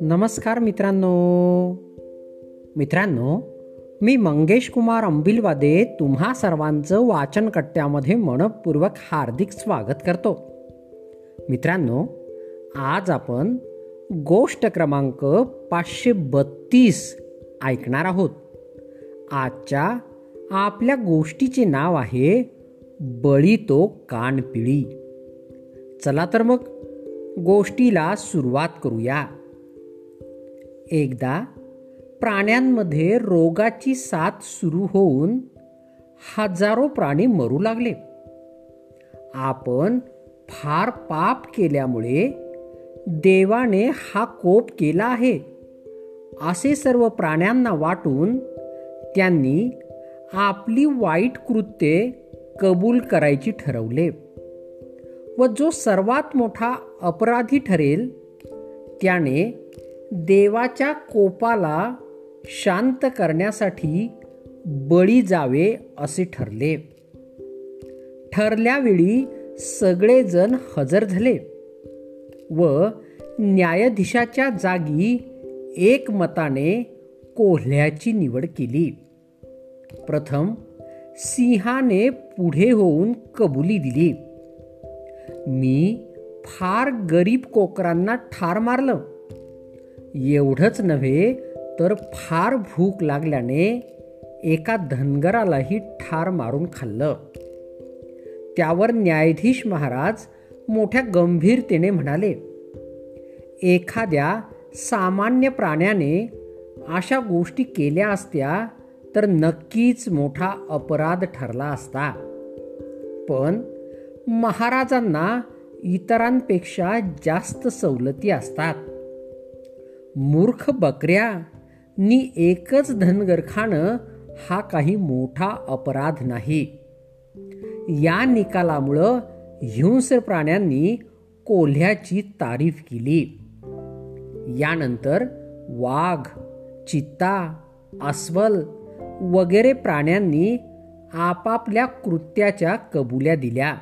नमस्कार मित्रांनो. मित्रांनो मी मंगेश कुमार अंबिलवादे तुम्हा सर्वांचं वाचनकट्ट्यामध्ये मनपूर्वक हार्दिक स्वागत करतो. मित्रांनो आज आपण गोष्ट क्रमांक पाचशे बत्तीस ऐकणार आहोत. आजच्या आपल्या गोष्टीचे नाव आहे बळी तो कानपिळी चला तर मग गोष्टीला सुरुवात करूया. एकदा प्राण्यांमध्ये रोगाची साथ सुरू होऊन हजारो प्राणी मरू लागले. आपण फार पाप केल्यामुळे देवाने हा कोप केला आहे. असे सर्व प्राण्यांना वाटून त्यांनी आपली वाईट कृत्ये कबूल करायची ठरवले. व जो सर्वात मोठा अपराधी ठरेल त्याने देवाच्या कोपाला शांत करण्यासाठी बळी जावे असे ठरले. ठरल्यावेळी सगळेजण हजर झाले व न्यायाधीशाच्या जागी एकमताने कोल्ह्याची निवड केली. प्रथम सिंहाने पुढे होऊन कबुली दिली. मी फार गरीब कोकरांना ठार मारलं. एवढंच नव्हे तर फार भूक लागल्याने एका धनगरालाही ठार मारून खाल्लं. त्यावर न्यायाधीश महाराज मोठ्या गंभीरतेने म्हणाले एखाद्या सामान्य प्राण्याने अशा गोष्टी केल्या असत्या तर नक्कीच मोठा अपराध ठरला असता. पण महाराजांना इतरांपेक्षा जास्त सवलती असतात. मूर्ख बकऱ्या नी एकच धनगर खाणं हा काही मोठा अपराध नाही. या निकालामुळं हिंस्र प्राण्यांनी कोल्ह्याची तारीफ केली. यानंतर वाघ चित्ता अस्वल वगैरे प्राण्यांनी आपापल्या कृत्याच्या कबुल्या दिल्या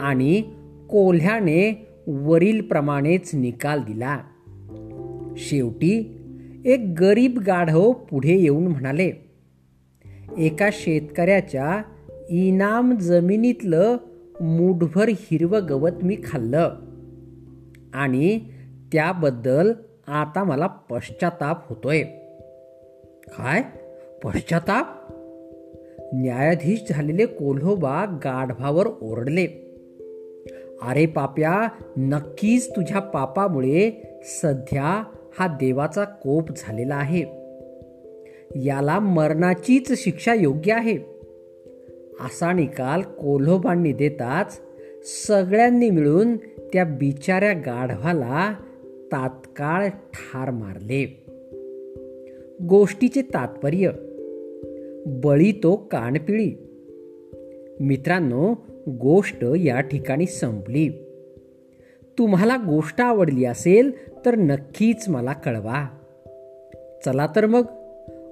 आणि कोल्ह्याने वरीलप्रमाणेच निकाल दिला. शेवटी एक गरीब गाढव पुढे येऊन म्हणाले एका शेतकऱ्याच्या इनाम जमिनीतलं मूठभर हिरवं गवत मी खाल्लं आणि त्याबद्दल आता मला पश्चाताप होतोय. काय? पश्चाताप? न्यायाधीश झालेले कोल्होबा गाढवावर ओरडले. अरे पाप्या नक्कीच तुझ्या पापामुळे सध्या हा देवाचा कोप झालेला आहे. याला मरणाचीच शिक्षा योग्य आहे. असा निकाल कोल्होबांनी देताच सगळ्यांनी मिळून त्या बिचाऱ्या गाढवाला तात्काळ ठार मारले. गोष्टीचे तात्पर्य बळी तो कानपिळी. मित्रांनो गोष्ट या ठिकाणी संपली. तुम्हाला गोष्ट आवडली असेल तर नक्कीच मला कळवा. चला तर मग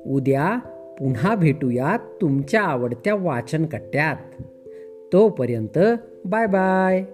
उद्या पुन्हा भेटूया तुमच्या आवडत्या वाचन कट्ट्यात तोपर्यंत बाय बाय.